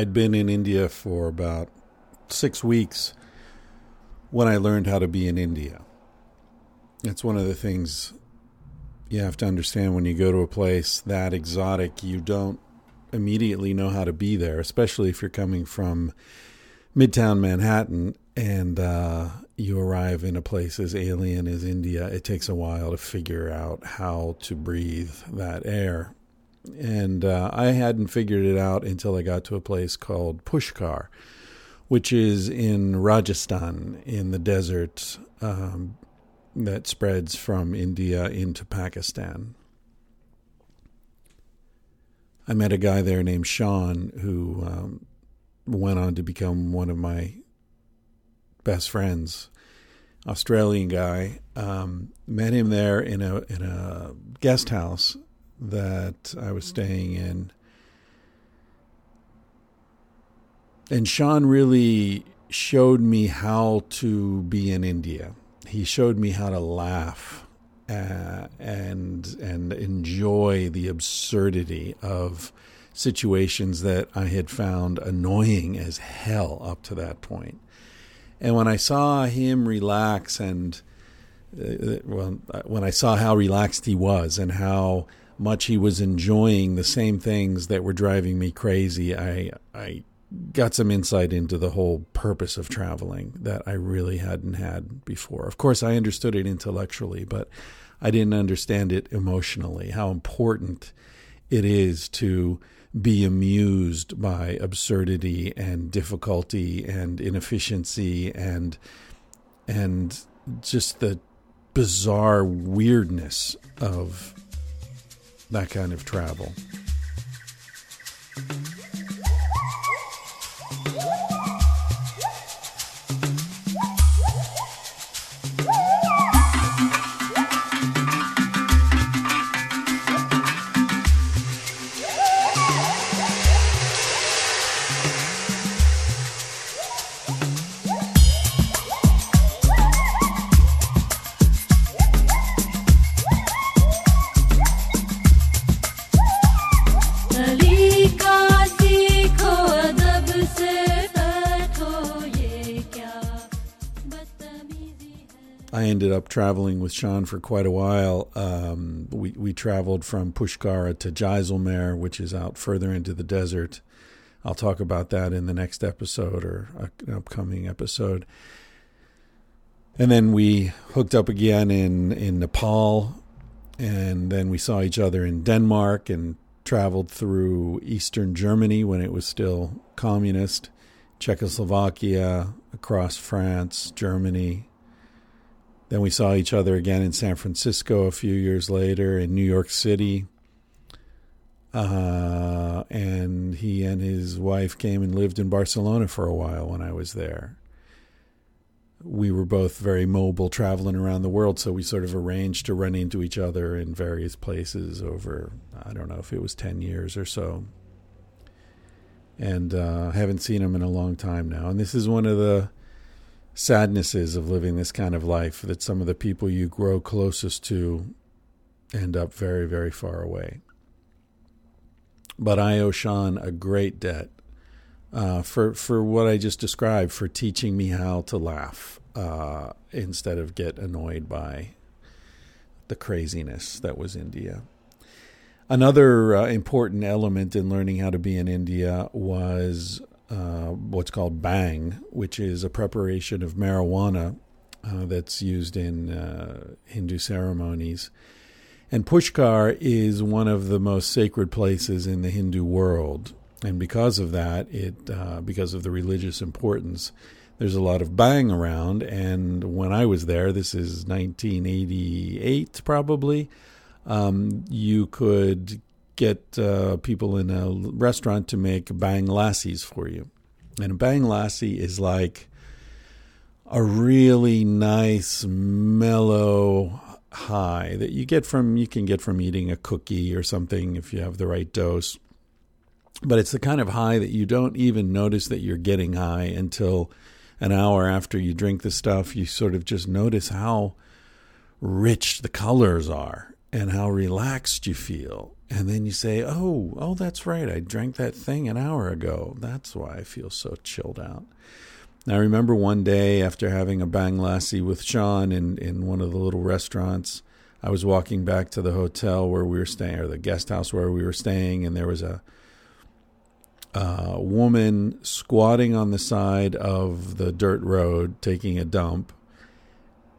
I'd been in India for about six weeks when I learned how to be in India. It's one of the things you have to understand when you go to a place that exotic, you don't immediately know how to be there, especially if you're coming from Midtown Manhattan and uh, you arrive in a place as alien as India. It takes a while to figure out how to breathe that air. And uh, I hadn't figured it out until I got to a place called Pushkar, which is in Rajasthan in the desert um, that spreads from India into Pakistan. I met a guy there named Sean who um, went on to become one of my best friends. Australian guy. Um, met him there in a in a guest house that I was staying in. And Sean really showed me how to be in India. He showed me how to laugh uh, and and enjoy the absurdity of situations that I had found annoying as hell up to that point. And when I saw him relax and uh, well, when I saw how relaxed he was and how much he was enjoying the same things that were driving me crazy, I I got some insight into the whole purpose of traveling that I really hadn't had before. Of course, I understood it intellectually, but I didn't understand it emotionally. How important it is to be amused by absurdity and difficulty and inefficiency and and just the bizarre weirdness of that kind of travel. Ended up traveling with Sean for quite a while. Um, we we traveled from Pushkara to Jaisalmer, which is out further into the desert. I'll talk about that in the next episode or an upcoming episode. And then we hooked up again in in Nepal, and then we saw each other in Denmark and traveled through Eastern Germany when it was still communist, Czechoslovakia, across France, Germany, then we saw each other again in San Francisco a few years later, in New York City. Uh, and he and his wife came and lived in Barcelona for a while when I was there. We were both very mobile, traveling around the world, so we sort of arranged to run into each other in various places over, I don't know if it was 10 years or so. And uh, haven't seen him in a long time now. And this is one of the sadnesses of living this kind of life that some of the people you grow closest to end up very, very far away. But I owe Sean a great debt uh, for for what I just described, for teaching me how to laugh uh, instead of get annoyed by the craziness that was India. Another uh, important element in learning how to be in India was uh, what's called bhang, which is a preparation of marijuana uh, that's used in uh, Hindu ceremonies. And Pushkar is one of the most sacred places in the Hindu world. And because of that, it uh, because of the religious importance, there's a lot of bhang around. And when I was there, this is 1988 probably, um, you could get uh, people in a restaurant to make bhang lassis for you. And a bhang lassi is like a really nice, mellow high that you get from you can get from eating a cookie or something if you have the right dose. But it's the kind of high that you don't even notice that you're getting high until an hour after you drink the stuff. You sort of just notice how rich the colors are and how relaxed you feel And then you say, "Oh, oh, that's right. I drank that thing an hour ago. That's why I feel so chilled out." I remember one day after having a bhang lassi with Sean in, in one of the little restaurants, I was walking back to the hotel where we were staying, or the guest house where we were staying, and there was a, a woman squatting on the side of the dirt road taking a dump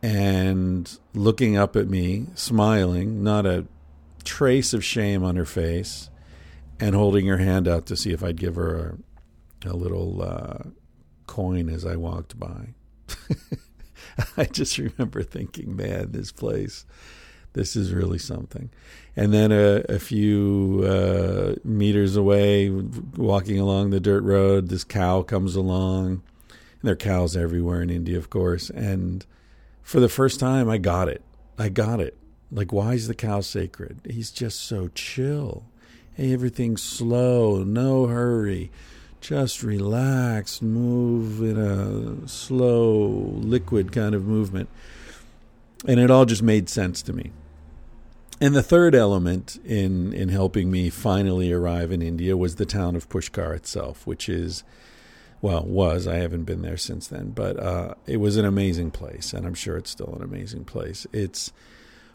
and looking up at me, smiling, not a trace of shame on her face, and holding her hand out to see if I'd give her a, a little. Uh, coin as I walked by. I just remember thinking, man, this place, this is really something. And then a, a few uh, meters away, walking along the dirt road, this cow comes along. And there are cows everywhere in India, of course. And for the first time, I got it. I got it. Like, why is the cow sacred? He's just so chill. Hey, everything's slow, no hurry just relax, move in a slow, liquid kind of movement. And it all just made sense to me. And the third element in, in helping me finally arrive in India was the town of Pushkar itself, which is, well, was, I haven't been there since then, but uh, it was an amazing place, and I'm sure it's still an amazing place. It's,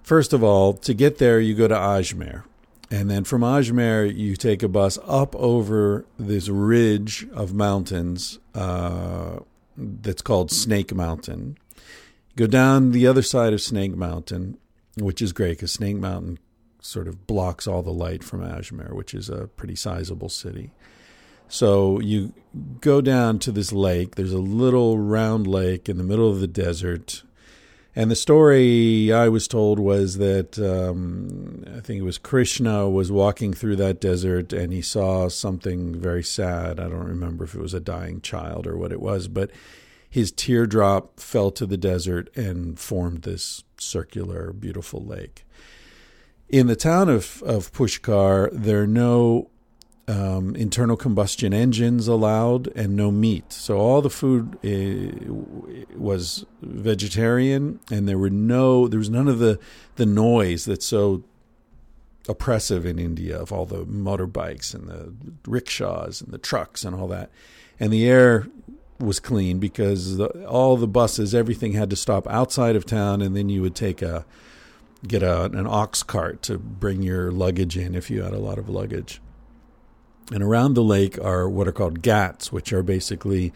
first of all, to get there, you go to Ajmer, and then from Ajmer, you take a bus up over this ridge of mountains uh, that's called Snake Mountain. Go down the other side of Snake Mountain, which is great because Snake Mountain sort of blocks all the light from Ajmer, which is a pretty sizable city. So you go down to this lake. There's a little round lake in the middle of the desert and the story I was told was that um, I think it was Krishna was walking through that desert and he saw something very sad. I don't remember if it was a dying child or what it was, but his teardrop fell to the desert and formed this circular, beautiful lake. In the town of, of Pushkar, there are no um, internal combustion engines allowed and no meat. So all the food uh, was vegetarian, and there were no there was none of the the noise that's so oppressive in India of all the motorbikes and the rickshaws and the trucks and all that. And the air was clean because the, all the buses, everything had to stop outside of town, and then you would take a get a, an ox cart to bring your luggage in if you had a lot of luggage. And around the lake are what are called ghats, which are basically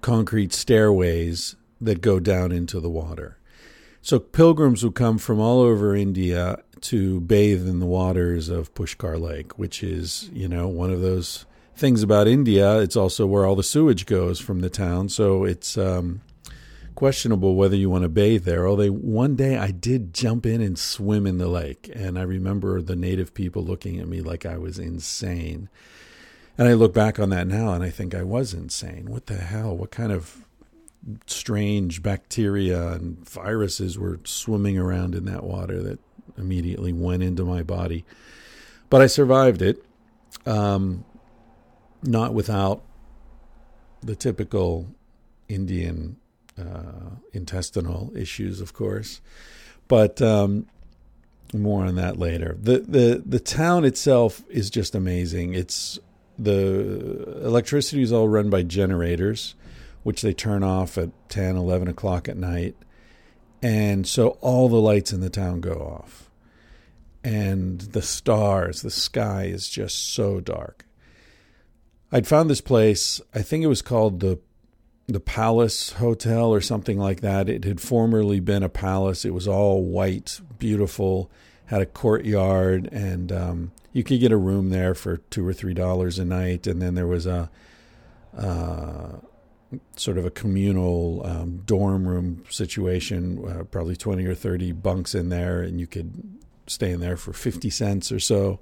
concrete stairways that go down into the water. So pilgrims would come from all over India to bathe in the waters of Pushkar Lake, which is, you know, one of those things about India. It's also where all the sewage goes from the town. So it's um, questionable whether you want to bathe there. Although one day I did jump in and swim in the lake, and I remember the native people looking at me like I was insane. And I look back on that now and I think I was insane. What the hell? What kind of strange bacteria and viruses were swimming around in that water that immediately went into my body? But I survived it, um, not without the typical Indian uh, intestinal issues, of course. But um, more on that later. The, the the town itself is just amazing. It's the electricity is all run by generators, which they turn off at 10, 11 o'clock at night. And so all the lights in the town go off. And the stars, the sky is just so dark. I'd found this place, I think it was called the the Palace Hotel or something like that. It had formerly been a palace. It was all white, beautiful, had a courtyard, and um, you could get a room there for two or three dollars a night. And then there was a uh, sort of a communal um, dorm room situation, uh, probably twenty or thirty bunks in there, and you could stay in there for fifty cents or so.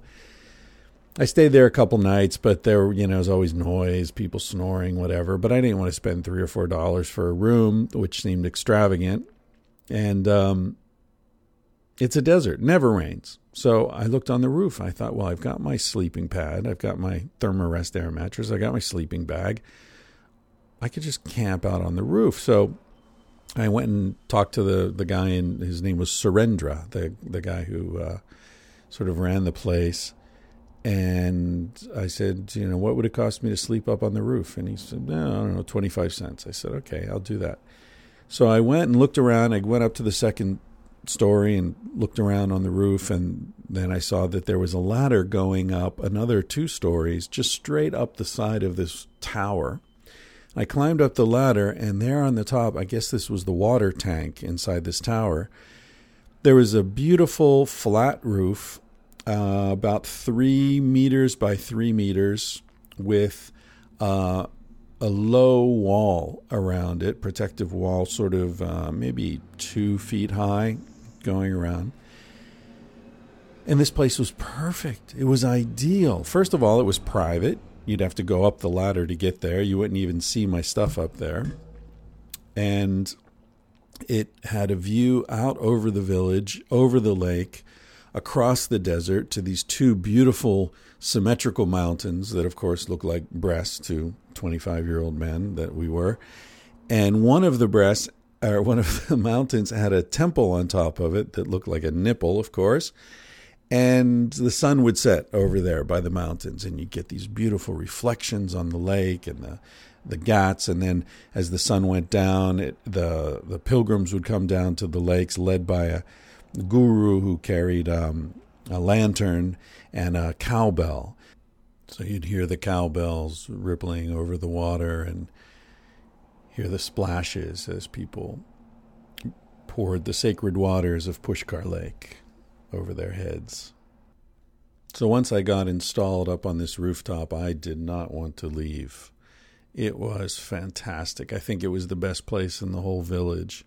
I stayed there a couple nights, but there, you know, was always noise, people snoring, whatever. But I didn't want to spend three or four dollars for a room, which seemed extravagant. And um, it's a desert, never rains. So I looked on the roof. I thought, well, I've got my sleeping pad, I've got my Thermarest air mattress, I got my sleeping bag. I could just camp out on the roof. So I went and talked to the the guy, and his name was Surendra, the the guy who. Uh, sort of ran the place. And I said, you know, what would it cost me to sleep up on the roof? And he said, no, I don't know, 25 cents. I said, okay, I'll do that. So I went and looked around. I went up to the second story and looked around on the roof. And then I saw that there was a ladder going up another two stories, just straight up the side of this tower. I climbed up the ladder, and there on the top, I guess this was the water tank inside this tower, there was a beautiful flat roof uh, about three meters by three meters with uh, a low wall around it, protective wall, sort of uh, maybe two feet high, going around. And this place was perfect. It was ideal. First of all, it was private. You'd have to go up the ladder to get there. You wouldn't even see my stuff up there. And it had a view out over the village, over the lake, across the desert to these two beautiful symmetrical mountains that, of course, look like breasts to 25 year old men that we were. And one of the breasts, or one of the mountains, had a temple on top of it that looked like a nipple, of course. And the sun would set over there by the mountains, and you get these beautiful reflections on the lake and the the ghats, and then as the sun went down, it, the the pilgrims would come down to the lakes, led by a guru who carried um, a lantern and a cowbell. So you'd hear the cowbells rippling over the water and hear the splashes as people poured the sacred waters of Pushkar Lake over their heads. So once I got installed up on this rooftop, I did not want to leave. It was fantastic. I think it was the best place in the whole village.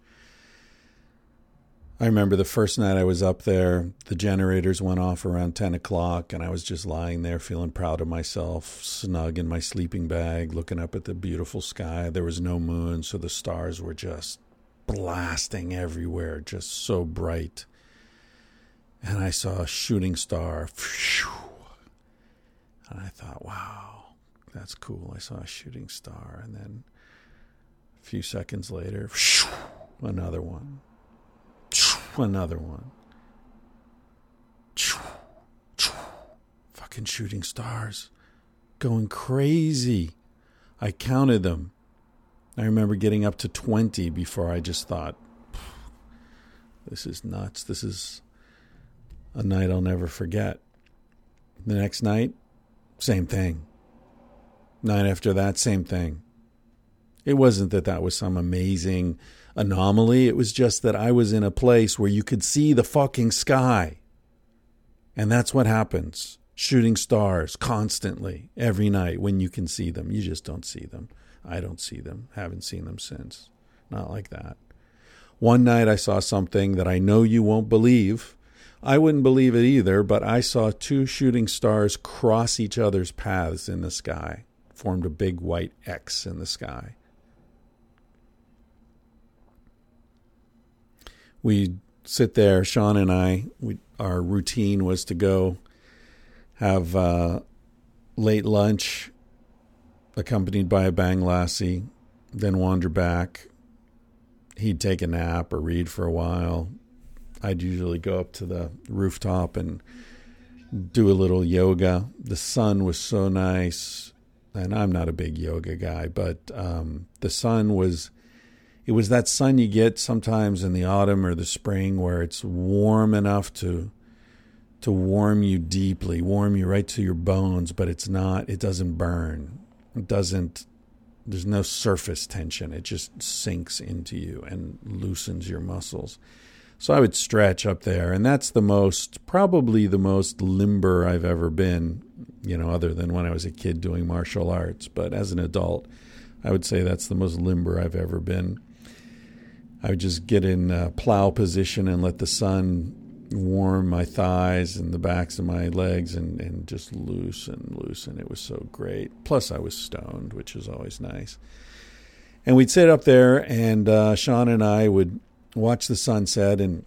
I remember the first night I was up there, the generators went off around 10 o'clock, and I was just lying there feeling proud of myself, snug in my sleeping bag, looking up at the beautiful sky. There was no moon, so the stars were just blasting everywhere, just so bright. And I saw a shooting star. And I thought, wow, that's cool. I saw a shooting star. And then a few seconds later, another one Another one. Fucking shooting stars. Going crazy. I counted them. I remember getting up to 20 before I just thought, this is nuts. This is a night I'll never forget. The next night, same thing. Night after that, same thing. It wasn't that that was some amazing anomaly. It was just that I was in a place where you could see the fucking sky. And that's what happens. Shooting stars constantly, every night when you can see them. You just don't see them. I don't see them. Haven't seen them since. Not like that. One night I saw something that I know you won't believe. I wouldn't believe it either, but I saw two shooting stars cross each other's paths in the sky, formed a big white X in the sky. We sit there, Sean and I. We, our routine was to go have uh, late lunch, accompanied by a bhang lassi, then wander back. He'd take a nap or read for a while. I'd usually go up to the rooftop and do a little yoga. The sun was so nice, and I'm not a big yoga guy, but um, the sun was it was that sun you get sometimes in the autumn or the spring where it's warm enough to to warm you deeply, warm you right to your bones, but it's not it doesn't burn. It doesn't there's no surface tension. It just sinks into you and loosens your muscles. So I would stretch up there, and that's the most, probably the most limber I've ever been, you know, other than when I was a kid doing martial arts. But as an adult, I would say that's the most limber I've ever been. I would just get in a plow position and let the sun warm my thighs and the backs of my legs and, and just loosen, and loosen. It was so great. Plus, I was stoned, which is always nice. And we'd sit up there, and uh, Sean and I would watch the sunset. And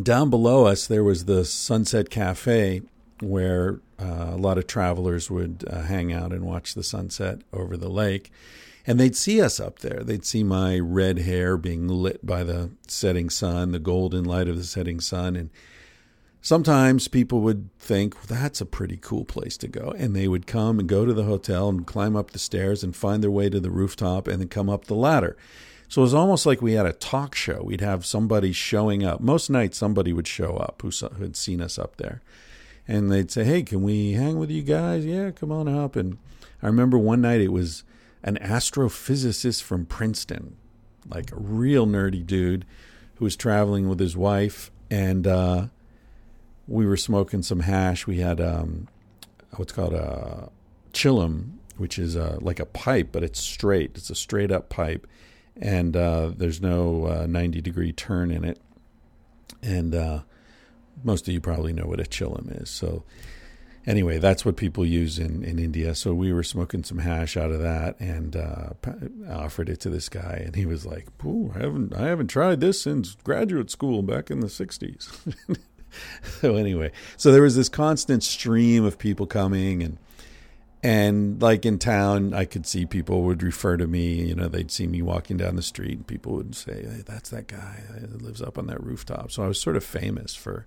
down below us, there was the Sunset Cafe where uh, a lot of travelers would uh, hang out and watch the sunset over the lake and they'd see us up there. They'd see my red hair being lit by the setting sun, the golden light of the setting sun, and sometimes people would think that's a pretty cool place to go. And they would come and go to the hotel and climb up the stairs and find their way to the rooftop and then come up the ladder. So it was almost like we had a talk show. We'd have somebody showing up. Most nights somebody would show up who had seen us up there. And they'd say hey can we hang with you guys? Yeah come on up. And i remember one night it was an astrophysicist from princeton like a real nerdy dude who was traveling with his wife and uh, we were smoking some hash. We had um, what's called a chillum, which is uh, like a pipe, but it's straight. It's a straight up pipe, and uh, there's no uh, 90 degree turn in it. And uh, most of you probably know what a chillum is. So anyway, that's what people use in, in India. So we were smoking some hash out of that and uh, offered it to this guy, and he was like, "Ooh, "I haven't I haven't tried this since graduate school back in the '60s." so anyway, so there was this constant stream of people coming and and like in town, I could see people would refer to me. You know, they'd see me walking down the street, and people would say, hey, "That's that guy that lives up on that rooftop." So I was sort of famous for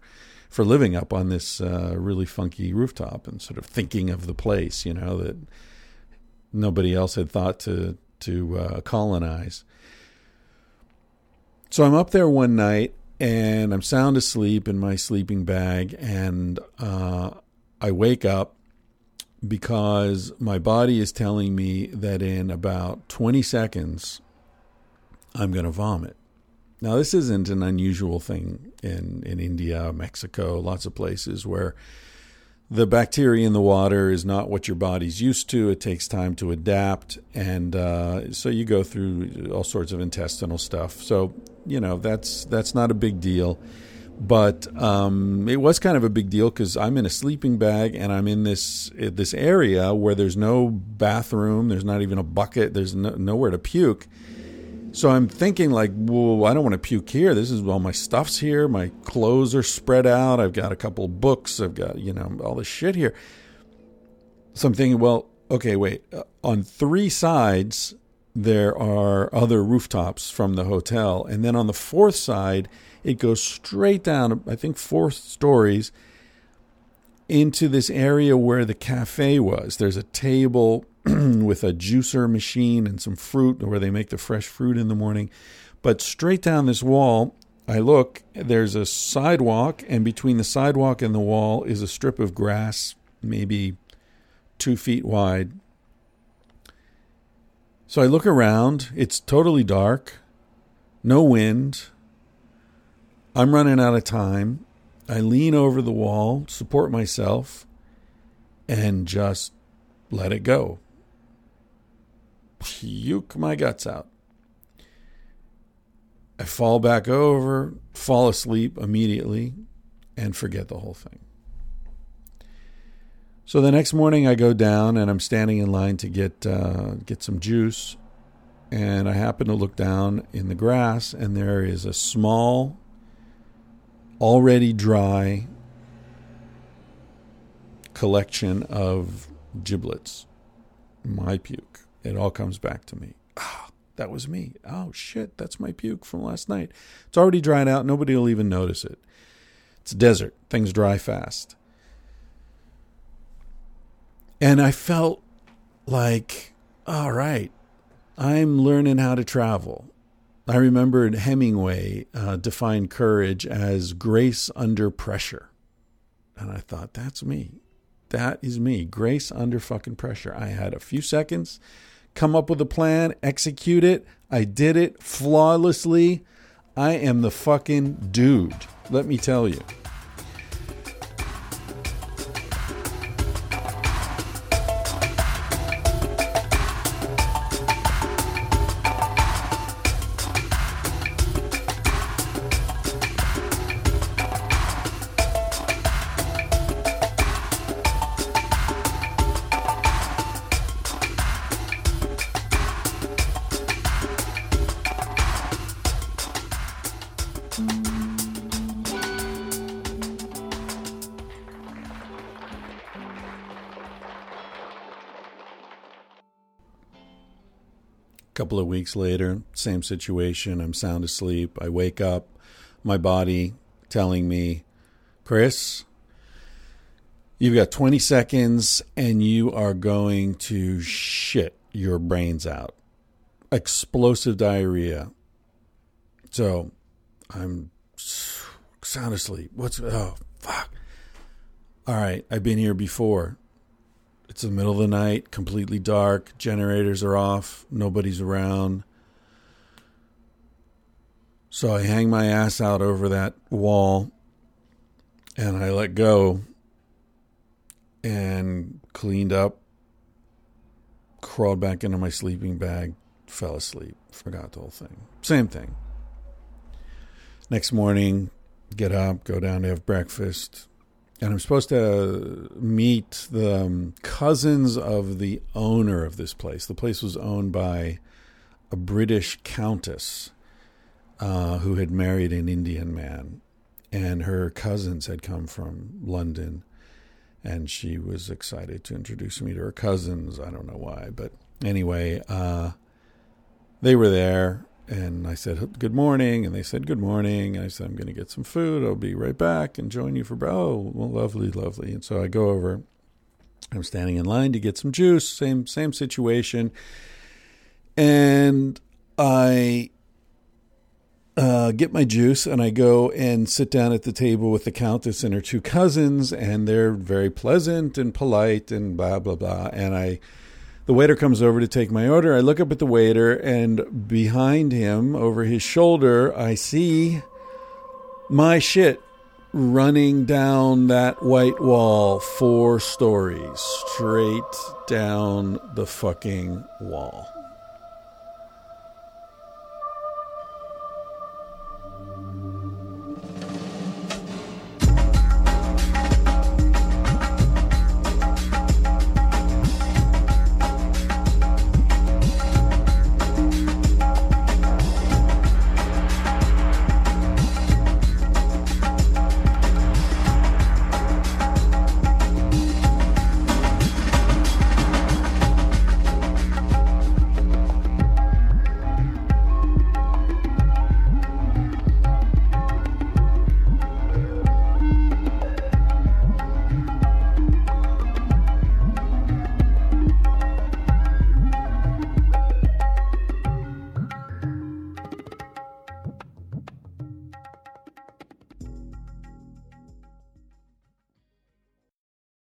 for living up on this uh, really funky rooftop and sort of thinking of the place. You know that nobody else had thought to to uh, colonize. So I'm up there one night and I'm sound asleep in my sleeping bag, and uh, I wake up because my body is telling me that in about 20 seconds I'm going to vomit. Now, this isn't an unusual thing in, in India, Mexico, lots of places where the bacteria in the water is not what your body's used to. It takes time to adapt. And uh, so you go through all sorts of intestinal stuff. So you know that's that's not a big deal. But um, it was kind of a big deal because I'm in a sleeping bag and I'm in this this area where there's no bathroom, there's not even a bucket, there's no, nowhere to puke. So I'm thinking like, well, I don't want to puke here. This is all my stuff's here. My clothes are spread out. I've got a couple books. I've got you know all this shit here. So I'm thinking, well, okay, wait. Uh, on three sides there are other rooftops from the hotel. And then on the fourth side, it goes straight down, I think, four stories into this area where the cafe was. There's a table with a juicer machine and some fruit where they make the fresh fruit in the morning. But straight down this wall, I look, there's a sidewalk, and between the sidewalk and the wall is a strip of grass, maybe two feet wide, so I look around. It's totally dark, no wind. I'm running out of time. I lean over the wall, support myself, and just let it go. Puke my guts out. I fall back over, fall asleep immediately, and forget the whole thing. So the next morning, I go down and I'm standing in line to get uh, get some juice, and I happen to look down in the grass, and there is a small, already dry collection of giblets. My puke. It all comes back to me. Ah, that was me. Oh shit, that's my puke from last night. It's already dried out. Nobody will even notice it. It's desert. Things dry fast. And I felt like, all right, I'm learning how to travel. I remembered Hemingway uh, defined courage as grace under pressure. And I thought, that's me. That is me. Grace under fucking pressure. I had a few seconds, come up with a plan, execute it. I did it flawlessly. I am the fucking dude. Let me tell you. Couple of weeks later, same situation. I'm sound asleep. I wake up, my body telling me Chris, you've got 20 seconds and you are going to shit your brains out. Explosive diarrhea. So I'm sound asleep. What's, oh, fuck. All right, I've been here before. It's the middle of the night, completely dark, generators are off, nobody's around. So I hang my ass out over that wall and I let go and cleaned up, crawled back into my sleeping bag, fell asleep, forgot the whole thing. Same thing. Next morning, get up, go down to have breakfast, and I'm supposed to meet the um, cousins of the owner of this place. The place was owned by a British countess uh, who had married an Indian man, and her cousins had come from London, and she was excited to introduce me to her cousins. I don't know why, but anyway, uh, they were there, and I said, Good morning. And they said, Good morning. And I said, I'm going to get some food. I'll be right back and join you for, oh, well, lovely, lovely. And so I go over. I'm standing in line to get some juice. Same, same situation. And I uh, get my juice and I go and sit down at the table with the Countess and her two cousins, and they're very pleasant and polite and blah, blah, blah. And I the waiter comes over to take my order. I look up at the waiter, and behind him, over his shoulder, I see my shit running down that white wall four stories straight down the fucking wall.